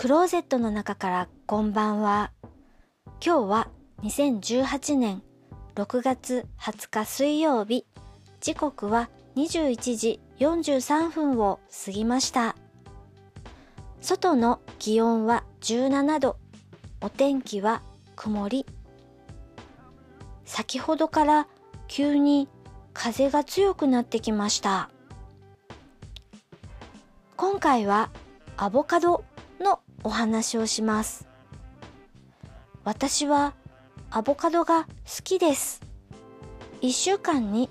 クローゼットの中からこんばんは。今日は2018年6月20日水曜日。時刻は21時43分を過ぎました。外の気温は17度。お天気は曇り。先ほどから急に風が強くなってきました。今回はアボカドお話をします。私はアボカドが好きです。一週間に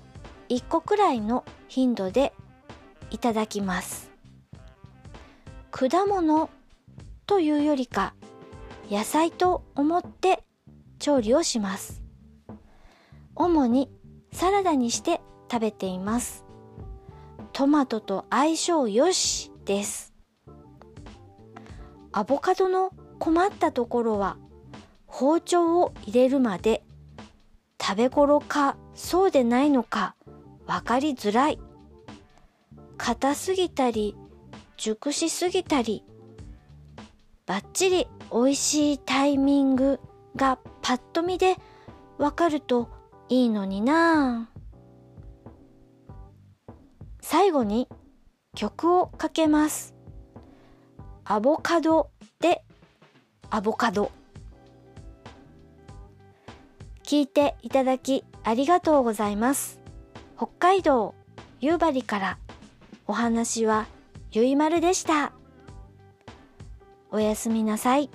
一個くらいの頻度でいただきます。果物というよりか野菜と思って調理をします。主にサラダにして食べています。トマトと相性よしです。アボカドの困ったところは包丁を入れるまで食べ頃かそうでないのかわかりづらい。硬すぎたり熟しすぎたりバッチリ美味しいタイミングがパッと見でわかるといいのにな最後に曲をかけます。アボカドでアボカド。聞いていただきありがとうございます。北海道夕張からお話はゆいまるでした。おやすみなさい。